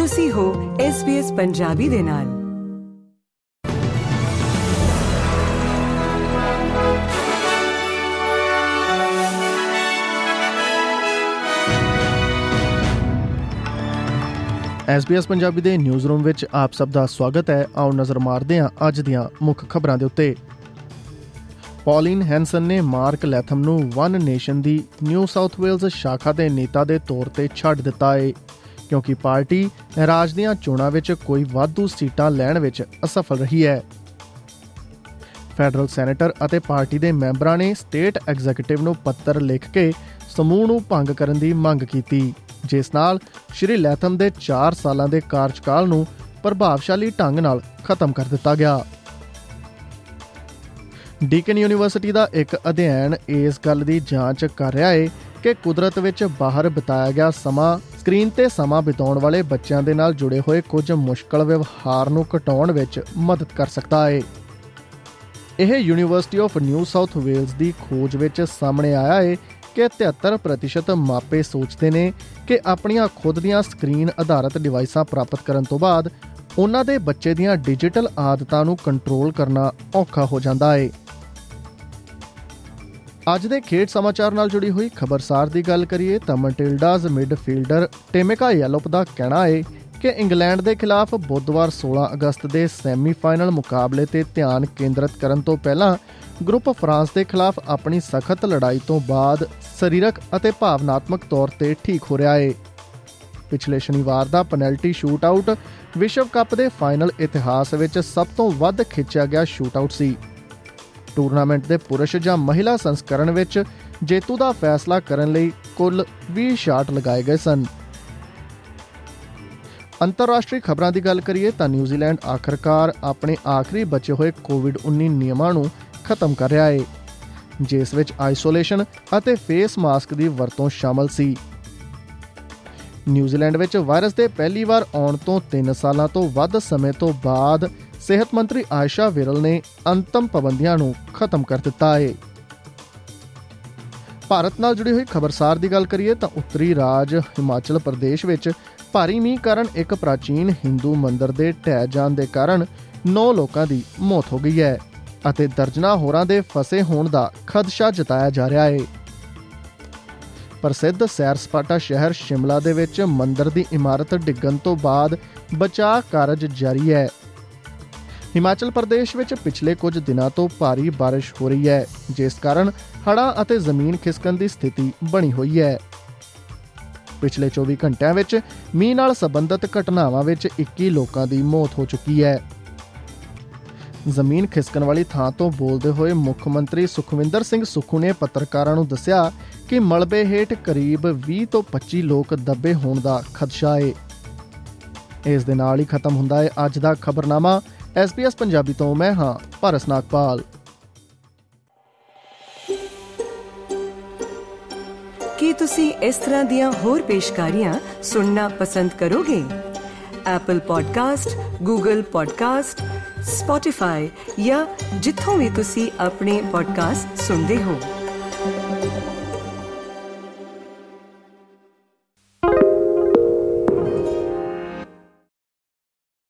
ਤੁਸੀਂ ਹੋ SBS ਪੰਜਾਬੀ ਦੇ ਨਾਲ। SBS ਪੰਜਾਬੀ ਦੇ ਨਿਊਜ਼ ਰੂਮ ਵਿੱਚ ਆਪ ਸਭ ਦਾ ਸਵਾਗਤ ਹੈ। ਆਓ ਨਜ਼ਰ ਮਾਰਦੇ ਹਾਂ ਅੱਜ ਦੀਆਂ ਮੁੱਖ ਖਬਰਾਂ ਦੇ ਉੱਤੇ। ਪੌਲਿਨ ਹੈਂਸਨ ਨੇ ਮਾਰਕ ਲੈਥਮ ਨੂੰ ਵਨ ਨੇਸ਼ਨ ਦੀ ਨਿਊ ਸਾਊਥ ਵੇਲਜ਼ ਸ਼ਾਖਾ ਦੇ ਨੇਤਾ ਦੇ ਤੌਰ ਤੇ ਛੱਡ ਦਿੱਤਾ ਹੈ ਕਿਉਂਕਿ ਪਾਰਟੀ ਰਾਜ ਦੀਆਂ ਚੋਣਾਂ ਵਿੱਚ ਕੋਈ ਵਾਧੂ ਸੀਟਾਂ ਲੈਣ ਵਿੱਚ ਅਸਫਲ ਰਹੀ ਹੈ। ਫੈਡਰਲ ਸੈਨੇਟਰ ਅਤੇ ਪਾਰਟੀ ਦੇ ਮੈਂਬਰਾਂ ਨੇ ਸਟੇਟ ਐਗਜ਼ੀਕਿਊਟਿਵ ਨੂੰ ਪੱਤਰ ਲਿਖ ਕੇ ਸਮੂਹ ਨੂੰ ਭੰਗ ਕਰਨ ਦੀ ਮੰਗ ਕੀਤੀ, ਜਿਸ ਨਾਲ ਸ਼੍ਰੀ ਲੈਥਮ ਦੇ 4 ਸਾਲਾਂ ਦੇ ਕਾਰਜਕਾਲ ਨੂੰ ਪ੍ਰਭਾਵਸ਼ਾਲੀ ਢੰਗ ਨਾਲ ਖਤਮ ਕਰ ਦਿੱਤਾ ਗਿਆ। ਡੀਕਨ ਯੂਨੀਵਰਸਿਟੀ ਦਾ ਇੱਕ ਅਧਿਐਨ ਇਸ ਗੱਲ ਦੀ ਜਾਂਚ ਕਰ ਰਿਹਾ ਹੈ ਕਿ ਕੁਦਰਤ ਵਿੱਚ ਬਾਹਰ ਬਿਤਾਇਆ ਗਿਆ ਸਮਾਂ, ਸਕਰੀਨ ਤੇ ਸਮਾਂ ਬਿਤਾਉਣ ਵਾਲੇ ਬੱਚਿਆਂ ਦੇ ਨਾਲ ਜੁੜੇ ਹੋਏ ਕੁਝ ਮੁਸ਼ਕਲ ਵਿਵਹਾਰ ਨੂੰ ਘਟਾਉਣ ਵਿੱਚ ਮਦਦ ਕਰ ਸਕਦਾ ਹੈ ਇਹ University of New South Wales ਦੀ ਖੋਜ ਵਿੱਚ ਸਾਹਮਣੇ ਆਇਆ ਹੈ ਕਿ 73% ਮਾਪੇ ਸੋਚਦੇ ਨੇ ਕਿ ਆਪਣੀਆਂ ਖੁਦ ਦੀਆਂ ਸਕਰੀਨ ਆਧਾਰਿਤ ਡਿਵਾਈਸਾਂ ਪ੍ਰਾਪਤ ਕਰਨ ਤੋਂ ਬਾਅਦ ਉਹਨਾਂ ਦੇ ਬੱਚੇ ਦੀਆਂ ਡਿਜੀਟਲ ਆਦਤਾਂ ਨੂੰ ਕੰਟਰੋਲ ਕਰਨਾ ਔਖਾ ਹੋ ਜਾਂਦਾ ਹੈ ਅੱਜ ਦੇ ਖੇਡ ਸਮਾਚਾਰ ਨਾਲ ਜੁੜੀ ਹੋਈ ਖਬਰਸਾਰ ਦੀ ਗੱਲ ਕਰੀਏ ਤਾਂ ਮਟਿਲਡਾਜ਼ ਮਿਡਫੀਲਡਰ ਟੇਮਿਕਾ ਯੈਲੋਪ ਦਾ ਕਹਿਣਾ ਹੈ ਕਿ ਇੰਗਲੈਂਡ ਦੇ ਖਿਲਾਫ ਬੁੱਧਵਾਰ 16 ਅਗਸਤ ਦੇ ਸੈਮੀਫਾਈਨਲ ਮੁਕਾਬਲੇ ਤੇ ਧਿਆਨ ਕੇਂਦਰਿਤ ਕਰਨ ਤੋਂ ਪਹਿਲਾਂ ਗਰੁੱਪ ਫਰਾਂਸ ਦੇ ਖਿਲਾਫ ਆਪਣੀ ਸਖਤ ਲੜਾਈ ਤੋਂ ਬਾਅਦ ਸਰੀਰਕ ਅਤੇ ਭਾਵਨਾਤਮਕ ਤੌਰ ਤੇ ਠੀਕ ਹੋ ਰਿਹਾ ਹੈ। ਪਿਛਲੇ ਸ਼ਨੀਵਾਰ ਦਾ ਪੈਨਲਟੀ ਸ਼ੂਟਆਊਟ ਵਿਸ਼ਵ ਕੱਪ ਦੇ ਫਾਈਨਲ ਇਤਿਹਾਸ ਵਿੱਚ ਸਭ ਤੋਂ ਵੱਧ ਖਿੱਚਿਆ ਗਿਆ ਸ਼ੂਟਆਊਟ ਸੀ। ਟੂਰਨਾਮੈਂਟ ਦੇ ਪੁਰਸ਼ ਜਾਂ ਮਹਿਲਾ ਸੰਸਕਰਣ ਵਿੱਚ ਜੇਤੂ ਦਾ ਫੈਸਲਾ ਕਰਨ ਲਈ ਕੁੱਲ 20 ਸ਼ਾਟ ਲਗਾਏ ਗਏ ਸਨ। ਅੰਤਰਰਾਸ਼ਟਰੀ ਖਬਰਾਂ ਦੀ ਗੱਲ ਕਰੀਏ ਤਾਂ ਨਿਊਜ਼ੀਲੈਂਡ ਆਖਰਕਾਰ ਆਪਣੇ ਆਖਰੀ ਬਚੇ ਹੋਏ ਕੋਵਿਡ-19 ਨਿਯਮਾਂ ਨੂੰ ਖਤਮ ਕਰ ਰਿਹਾ ਹੈ ਜਿਸ ਵਿੱਚ ਆਈਸੋਲੇਸ਼ਨ ਅਤੇ ਫੇਸ ਮਾਸਕ ਦੀ ਵਰਤੋਂ ਸ਼ਾਮਲ ਸੀ। ਨਿਊਜ਼ੀਲੈਂਡ ਵਿੱਚ ਵਾਇਰਸ ਦੇ ਪਹਿਲੀ ਵਾਰ ਆਉਣ ਤੋਂ 3 ਸਾਲਾਂ ਤੋਂ ਵੱਧ ਸਮੇਂ ਤੋਂ ਬਾਅਦ ਸਿਹਤ ਮੰਤਰੀ ਆਇਸ਼ਾ ਵਿਰਲ ਨੇ ਅੰਤਮ ਪਾਬੰਦੀਆਂ ਨੂੰ ਖਤਮ ਕਰ ਦਿੱਤਾ ਹੈ ਭਾਰਤ ਨਾਲ ਜੁੜੀ ਹੋਈ ਖਬਰਸਾਰ ਦੀ ਗੱਲ ਕਰੀਏ ਤਾਂ ਉੱਤਰੀ ਰਾਜ ਹਿਮਾਚਲ ਪ੍ਰਦੇਸ਼ ਵਿੱਚ ਭਾਰੀ ਮੀਂਹ ਕਾਰਨ ਇੱਕ ਪ੍ਰਾਚੀਨ ਹਿੰਦੂ ਮੰਦਿਰ ਦੇ ਢਹਿ ਜਾਣ ਦੇ ਕਾਰਨ 9 ਲੋਕਾਂ ਦੀ ਮੌਤ ਹੋ ਗਈ ਹੈ ਅਤੇ ਦਰਜਨਾ ਹੋਰਾਂ ਦੇ ਫਸੇ ਹੋਣ ਦਾ ਖਦਸ਼ਾ ਜਤਾਇਆ ਜਾ ਰਿਹਾ ਹੈ ਪ੍ਰਸਿੱਧ ਸੈਰ ਸਪਾਟਾ ਸ਼ਹਿਰ ਸ਼ਿਮਲਾ ਦੇ ਵਿੱਚ ਮੰਦਿਰ ਦੀ ਇਮਾਰਤ ਡਿੱਗਣ ਤੋਂ ਬਾਅਦ ਬਚਾਅ ਕਾਰਜ ਜਾਰੀ ਹੈ। ਹਿਮਾਚਲ ਪ੍ਰਦੇਸ਼ ਵਿੱਚ ਪਿਛਲੇ ਕੁਝ ਦਿਨਾਂ ਤੋਂ ਭਾਰੀ بارش ਹੋ ਰਹੀ ਹੈ ਜਿਸ ਕਾਰਨ ਹੜ੍ਹਾਂ ਅਤੇ ਜ਼ਮੀਨ ਖਿਸਕਣ ਦੀ ਸਥਿਤੀ ਬਣੀ ਹੋਈ ਹੈ ਪਿਛਲੇ 24 ਘੰਟਿਆਂ ਵਿੱਚ ਮੀਂਹ ਨਾਲ ਸੰਬੰਧਿਤ ਘਟਨਾਵਾਂ ਵਿੱਚ 21 ਲੋਕਾਂ ਦੀ ਮੌਤ ਹੋ ਚੁੱਕੀ ਹੈ ਜ਼ਮੀਨ ਖਿਸਕਣ ਵਾਲੀ ਥਾਂ ਤੋਂ ਬੋਲਦੇ ਹੋਏ ਮੁੱਖ ਮੰਤਰੀ ਸੁਖਵਿੰਦਰ ਸਿੰਘ ਸੁਖੂ ਨੇ ਪੱਤਰਕਾਰਾਂ ਨੂੰ ਦੱਸਿਆ ਕਿ ਮਲਬੇ ਹੇਠ ਕਰੀਬ 20 ਤੋਂ 25 ਲੋਕ ਦੱਬੇ ਹੋਣ ਦਾ ਖਦਸ਼ਾ ਹੈ ਇਸ ਦੇ ਨਾਲ ਹੀ ਖਤਮ ਹੁੰਦਾ ਹੈ ਅੱਜ ਦਾ ਖਬਰਨਾਮਾ SBS ਪੰਜਾਬੀ ਤੋਂ ਮੈਂ ਹਾਂ ਭਾਰਸ ਨਾਗਪਾਲ ਕੀ ਤੁਸੀਂ ਇਸ ਤਰ੍ਹਾਂ ਦੀਆਂ ਹੋਰ ਪੇਸ਼ਕਾਰੀਆਂ ਸੁਣਨਾ ਪਸੰਦ ਕਰੋਗੇ Apple Podcast, Google Podcast, Spotify ਜਾਂ ਜਿੱਥੋਂ ਵੀ ਤੁਸੀਂ ਆਪਣੇ ਪੋਡਕਾਸਟ ਸੁਣਦੇ ਹੋ